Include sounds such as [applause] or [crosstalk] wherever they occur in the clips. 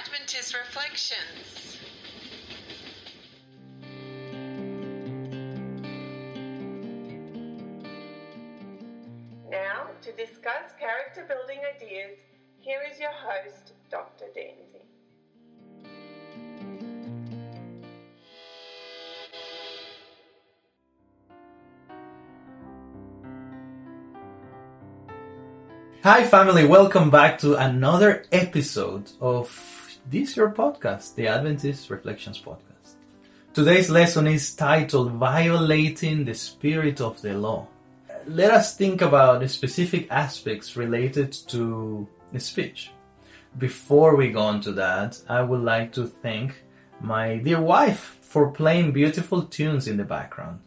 Adventist Reflections. Now, to discuss character building ideas, here is your host, Dr. Denzi. Hi, family. Welcome back to another episode of this your podcast, the Adventist Reflections Podcast. Today's lesson is titled Violating the Spirit of the Law. Let us think about the specific aspects related to the speech. Before we go on to that, I would like to thank my dear wife for playing beautiful tunes in the background.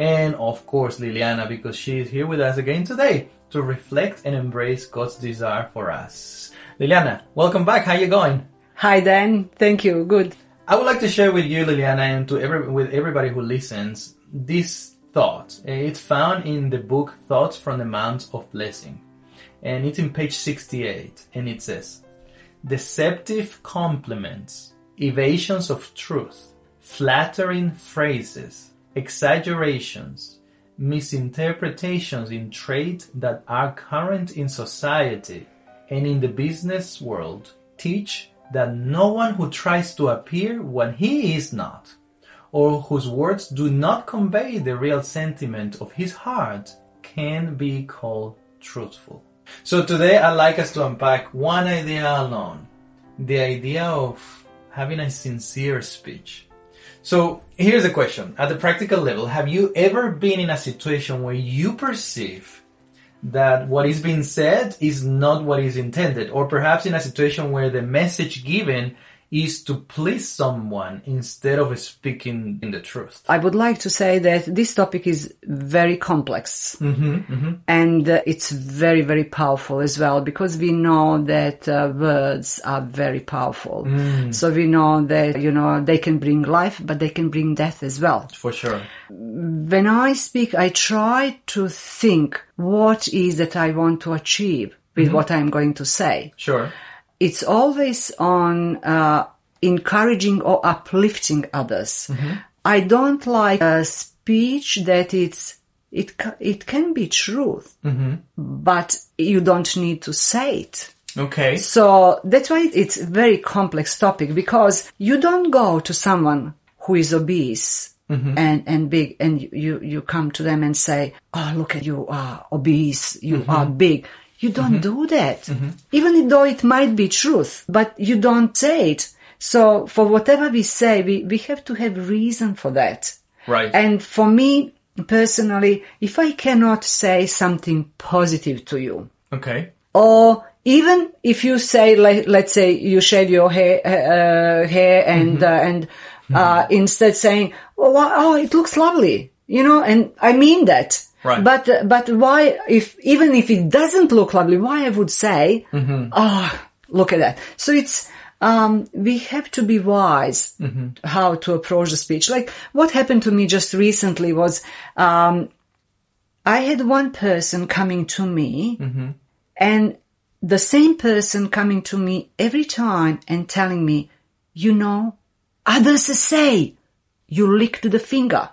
And of course, Liliana, because she is here with us again today to reflect and embrace God's desire for us. Liliana, welcome back. How you going? Hi Dan, thank you. Good. I would like to share with you, Liliana, and to every, with everybody who listens, this thought. It's found in the book Thoughts from the Mount of Blessing. And it's in page 68. And it says, Deceptive compliments, evasions of truth, flattering phrases, exaggerations, misinterpretations in trade that are current in society and in the business world teach that no one who tries to appear when he is not, or whose words do not convey the real sentiment of his heart, can be called truthful. So today I'd like us to unpack one idea alone the idea of having a sincere speech. So here's a question. At the practical level, have you ever been in a situation where you perceive that what is being said is not what is intended? Or perhaps in a situation where the message given is to please someone instead of speaking in the truth? I would like to say that this topic is very complex and uh, it's very, very powerful as well because we know that uh, words are very powerful. So we know that, you know, they can bring life, but they can bring death as well. For sure. When I speak, I try to think what is that I want to achieve with what I'm going to say. Sure. It's always on uh, encouraging or uplifting others. Mm-hmm. I don't like a speech that it's it it can be truth, mm-hmm. but you don't need to say it. Okay. So that's why it's a very complex topic because you don't go to someone who is obese mm-hmm. and, and big and you, you come to them and say, Oh, look at you are obese. You are big. You don't do that. Even though it might be truth, but you don't say it. So for whatever we say, we, we have to have reason for that. Right. And for me personally, if I cannot say something positive to you, okay. or even if you say, like, let's say you shave your hair, uh, hair and, uh, and, uh, instead saying, oh, oh, it looks lovely, you know, and I mean that. Right. But, uh, but why, if, even if it doesn't look lovely, why I would say, oh, look at that. So it's, um, we have to be wise how to approach the speech. Like what happened to me just recently was, um, I had one person coming to me and the same person coming to me every time and telling me, you know, others say you licked the finger.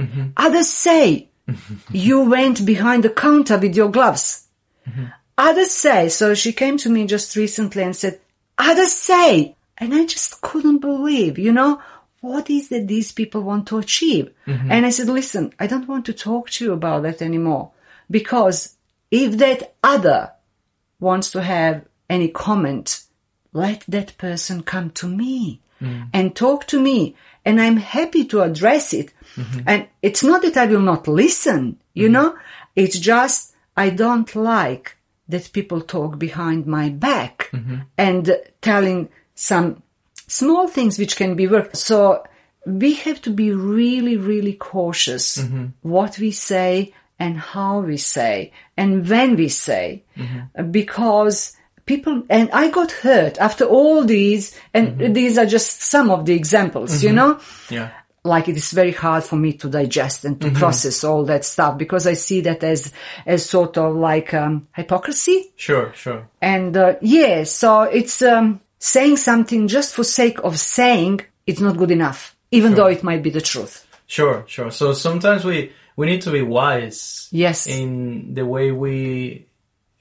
Mm-hmm. Others say mm-hmm. you went behind the counter with your gloves. Mm-hmm. Others say, so she came to me just recently and said, others say, and I just couldn't believe, you know, what is that these people want to achieve? And I said, listen, I don't want to talk to you about that anymore because if that other wants to have any comment, let that person come to me Mm-hmm. and talk to me. And I'm happy to address it. Mm-hmm. And it's not that I will not listen, you mm-hmm. know, it's just I don't like that people talk behind my back and telling some small things which can be worked. So we have to be really, really cautious what we say and how we say and when we say. Because people and I got hurt after all these and these are just some of the examples, you know? Yeah. like it is very hard for me to digest and to process all that stuff because I see that as, as sort of like, um, hypocrisy. Sure, sure. And, uh, yeah, so it's, um, saying something just for sake of saying it's not good enough, even though it might be the truth. Sure, sure. So sometimes we we need to be wise Yes. in the way we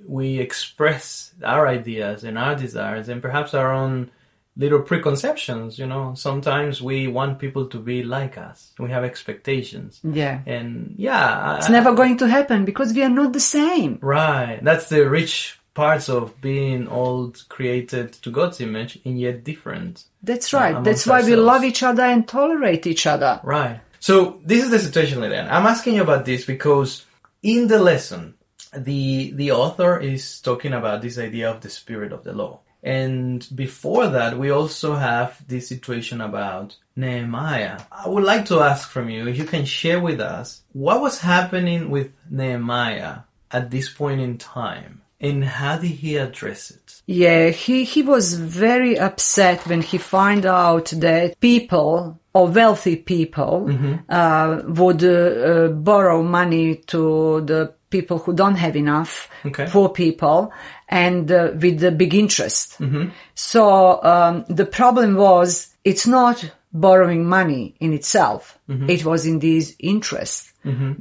we express our ideas and our desires and perhaps our own little preconceptions, you know. Sometimes we want people to be like us. We have expectations. Yeah. And yeah, It's never going to happen because we are not the same. Right. That's the rich parts of being all created to God's image and yet different. That's right. amongst That's why we love each other and tolerate each other. Right. So this is the situation, Lilian. I'm asking you about this because in the lesson, the the author is talking about this idea of the spirit of the law. And before that, we also have this situation about Nehemiah. I would like to ask from you if you can share with us what was happening with Nehemiah at this point in time and how did he address it? Yeah, he, he was very upset when he found out that people or wealthy people Mm-hmm. uh, would uh, uh, borrow money to the people who don't have enough, Okay. poor people, and uh, with the big interest. Mm-hmm. So um, the problem was it's not borrowing money in itself; Mm-hmm. it was in these interests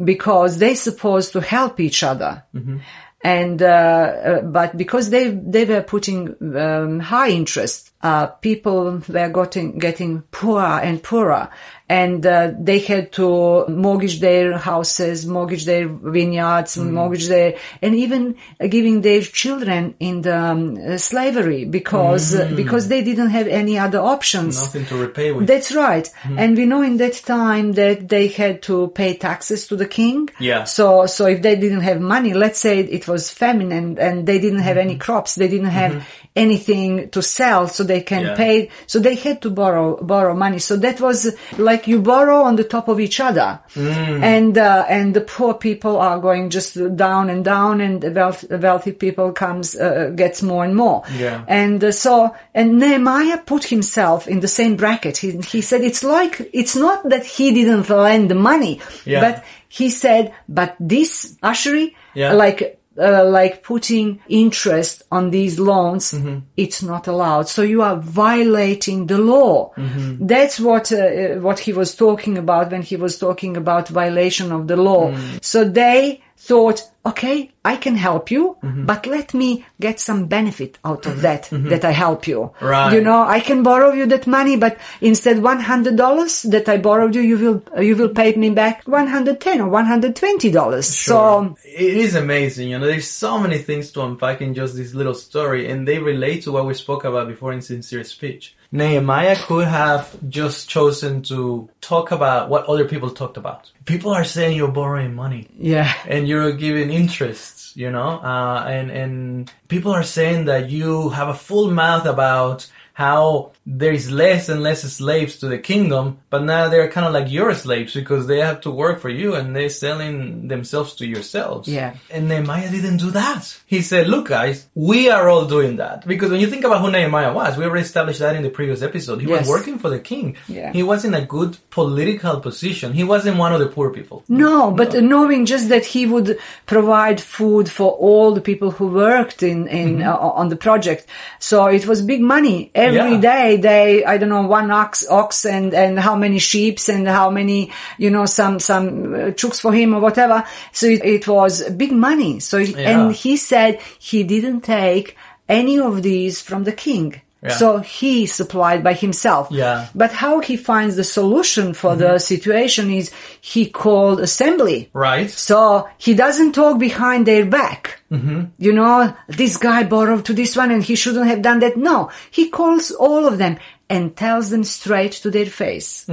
because they supposed to help each other. Mm-hmm. And uh, uh, but because they they were putting um, high interest, uh, people were getting getting poorer and poorer, and uh, they had to mortgage their houses, mortgage their vineyards, mortgage their, and even uh, giving their children in the um, uh, slavery because uh, because they didn't have any other options. Nothing to repay with. That's right. And we know in that time that they had to pay taxes to the king. Yeah. So, so if they didn't have money, let's say it was famine and, and they didn't have any crops, they didn't have anything to sell so they can Yeah. pay, so they had to borrow, borrow money. So that was like you borrow on the top of each other. And, uh, and the poor people are going just down and down and the wealth, wealthy people comes, uh, gets more and more. Yeah. And uh, so, and Nehemiah put himself in the same bracket. He, he said, it's like, it's not that he didn't lend the money, Yeah. but he said, but this usury, Yeah. like, uh, like putting interest on these loans, Mm-hmm. it's not allowed. So you are violating the law. Mm-hmm. That's what, uh, what he was talking about when he was talking about violation of the law. Mm. So they thought, okay, I can help you, Mm-hmm. but let me get some benefit out of that, that I help you. Right. You know, I can borrow you that money, but instead $100 that I borrowed you, you will, you will pay me back 110 or $120. So, it is amazing, you know, there's so many things to unpack in just this little story, and they relate to what we spoke about before in Sincere Speech. Nehemiah could have just chosen to talk about what other people talked about. People are saying you're borrowing money yeah. and you're giving interest, you know, uh, and, and people are saying that you have a full mouth about how there is less and less slaves to the kingdom, but now they're kind of like your slaves because they have to work for you and they're selling themselves to yourselves. Yeah. And Nehemiah didn't do that. He said, look guys, we are all doing that. Because when you think about who Nehemiah was, we already established that in the previous episode. He Yes. was working for the king. Yeah. He was in a good political position. He wasn't one of the poor people. No, but knowing just that he would provide food for all the people who worked in, in, uh, on the project. So it was big money. Every Yeah. day they, I don't know, one ox, ox and, and how many sheeps and how many, you know, some, some uh, chooks for him or whatever. So it, it was big money. So, Yeah. and he said he didn't take any of these from the king. Yeah. So he supplied by himself. Yeah. But how he finds the solution for the situation is he called assembly. Right? So he doesn't talk behind their back. Mm-hmm. You know, this guy borrowed to this one and he shouldn't have done that. No, he calls all of them and tells them straight to their face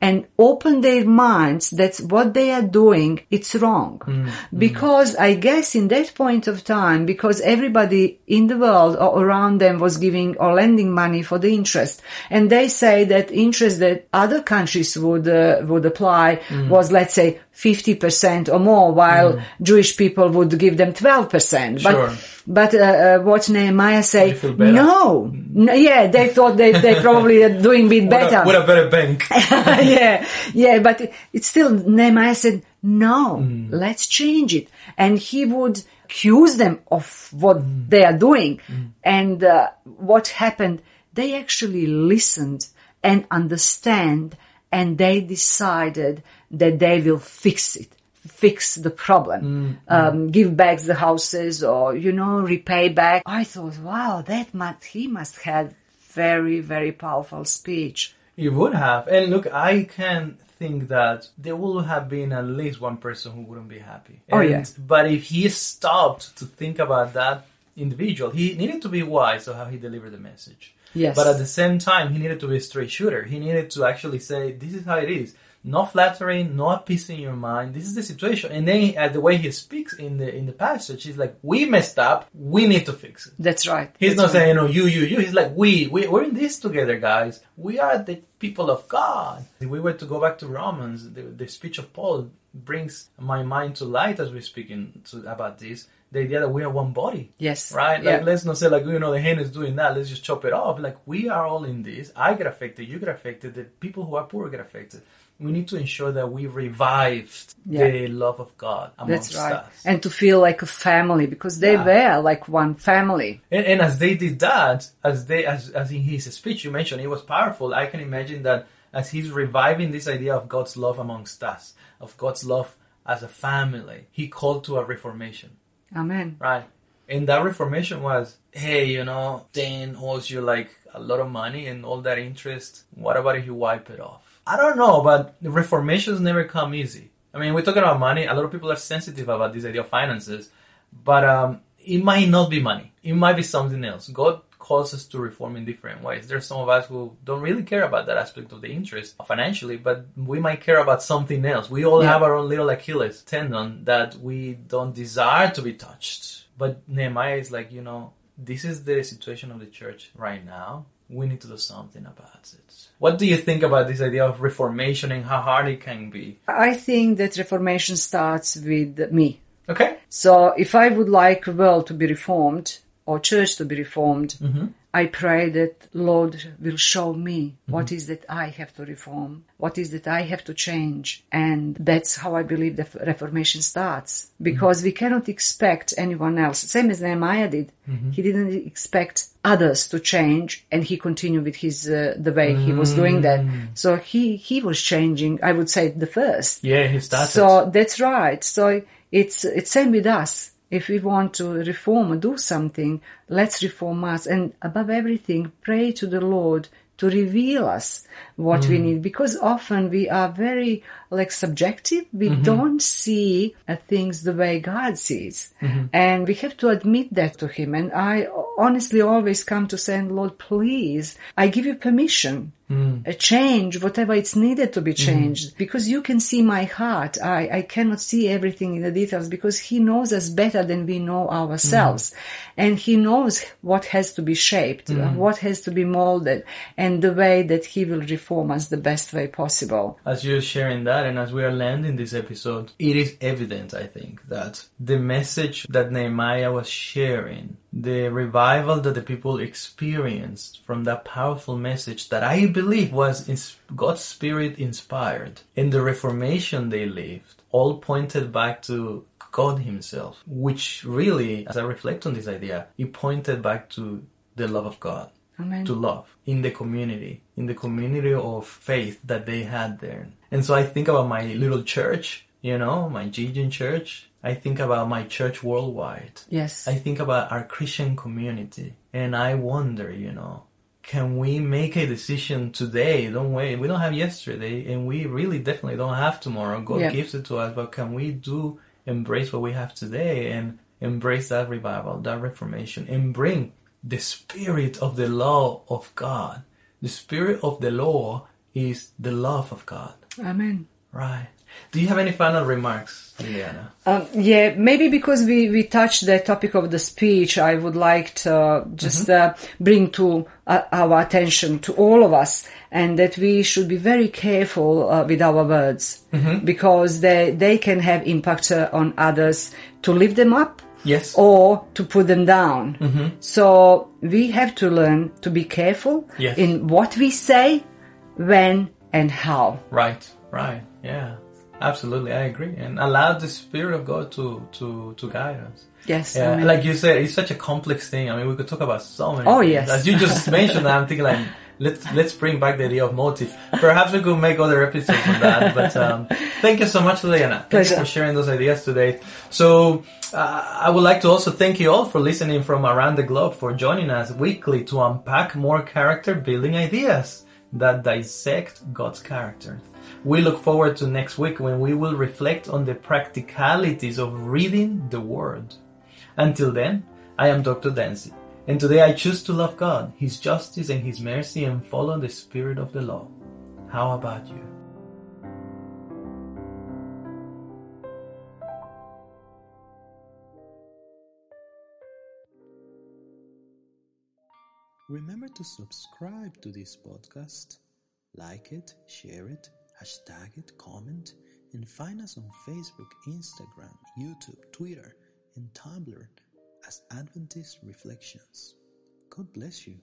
and open their minds that what they are doing, it's wrong. Because I guess in that point of time, because everybody in the world or around them was giving or lending money for the interest, and they say that interest that other countries would uh, would apply was, let's say, 50% or more, while Jewish people would give them 12%. But, Mm. Sure. but uh, uh, what Nehemiah say, They feel better. no, no, yeah, they thought they, they probably [laughs] are doing a bit better. With a better bank. [laughs] yeah, yeah, but it- it's still Nehemiah said, no, Mm. let's change it. And he would accuse them of what Mm. they are doing. And uh, what happened, they actually listened and understand and they decided that they will fix it. Fix the problem, um, give back the houses or, you know, repay back. I thought, wow, that must, he must have very, very powerful speech. You would have. And look, I can think that there will have been at least one person who wouldn't be happy. Oh, And- yeah. But if he stopped to think about that individual, he needed to be wise of how he delivered the message. Yes. But at the same time, he needed to be a straight shooter. He needed to actually say, this is how it is. No flattering, no appeasing your mind. This is the situation. And then, uh, the way he speaks in the in the passage, he's like, "We messed up. We need to fix it." That's right. He's That's not right. saying, "No, you, you, you." He's like, "We, we, we're in this together, guys. We are the people of God." If we were to go back to Romans, the, the speech of Paul brings my mind to light as we're speaking to, about this. The idea that we are one body. Yes. Right? Yeah. Like, let's not say like, you know, the hand is doing that. Let's just chop it off. Like, we are all in this. I get affected. You get affected. The people who are poor get affected. We need to ensure that we revived Yeah. the love of God amongst That's right. us. And to feel like a family because they Yeah. were like one family. And, and as they did that, as they as as in his speech you mentioned, it was powerful. I can imagine that as he's reviving this idea of God's love amongst us, of God's love as a family, he called to a reformation, Amen. right? And that reformation was, hey, you know, Dan owes you like a lot of money and all that interest. What about if you wipe it off? I don't know, but reformations never come easy. I mean, we're talking about money. A lot of people are sensitive about this idea of finances, but um, it might not be money. It might be something else. God calls us to reform in different ways. There's some of us who don't really care about that aspect of the interest financially, but we might care about something else. We all Yeah. have our own little Achilles tendon that we don't desire to be touched. But Nehemiah is like, you know, this is the situation of the church right now. We need to do something about it. What do you think about this idea of reformation and how hard it can be? I think that reformation starts with me. Okay. So if I would like world to be reformed or church to be reformed, mm-hmm. I pray that Lord will show me what is that I have to reform, what is that I have to change. And that's how I believe the reformation starts. Because we cannot expect anyone else, same as Nehemiah did. He didn't expect others to change and he continued with his, uh, the way he was doing that. So he, he was changing, I would say the first. Yeah, he started. So that's right. So it's it's same with us. If we want to reform or do something, let's reform us. And above everything, pray to the Lord to reveal us what we mm-hmm. need because often we are very like subjective. We mm-hmm. don't see uh, things the way God sees. Mm-hmm. And we have to admit that to Him. And I honestly always come to say, Lord, please, I give you permission. Hmm. a change whatever it's needed to be hmm. changed because you can see my heart. I, I cannot see everything in the details because he knows us better than we know ourselves. Hmm. And he knows what has to be shaped, uh, what has to be molded and the way that he will reform us the best way possible. as you're sharing that and as we are landing this episode, it is evident, I think, that the message that Nehemiah was sharing, the revival that the people experienced from that powerful message that I believe was God's Spirit inspired, and the reformation they lived, all pointed back to God Himself, which really, as I reflect on this idea, it pointed back to the love of God Amen. to love in the community, in the community of faith that they had there. And so I think about my little church, you know, my Gideon church. I think about my church worldwide. Yes. I think about our Christian community. And I wonder, you know, can we make a decision today? Don't wait. We don't have yesterday and we really definitely don't have tomorrow. God Yeah. gives it to us, but can we do embrace what we have today and embrace that revival, that reformation and bring the spirit of the law of God. The spirit of the law is the love of God. Amen. Right. Do you have any final remarks, Liliana? Um, yeah, maybe because we, we touched the topic of the speech, I would like to uh, just uh, bring to uh, our attention to all of us and that we should be very careful uh, with our words because they, they can have impact uh, on others to lift them up Yes. or to put them down. So we have to learn to be careful Yes. in what we say, when and how. Right, right, yeah, absolutely, I agree, and allow the Spirit of God to to to guide us. Yes. Yeah, amen. like you said, it's such a complex thing. I mean, we could talk about so many. Oh, things. yes. As you just [laughs] mentioned, I'm thinking like, let's let's bring back the idea of motive. Perhaps we could make other episodes on that. But um, thank you so much, Liliana. Thank you Pleasure. for sharing those ideas today. So uh, I would like to also thank you all for listening from around the globe for joining us weekly to unpack more character building ideas that dissect God's character. We look forward to next week when we will reflect on the practicalities of reading the Word. Until then, I am Dr. Dancy, and today I choose to love God, His justice, and His mercy and follow the spirit of the law. How about you? Remember to subscribe to this podcast, like it, share it, hashtag it, comment, and find us on Facebook, Instagram, YouTube, Twitter, and Tumblr as Adventist Reflections. God bless you.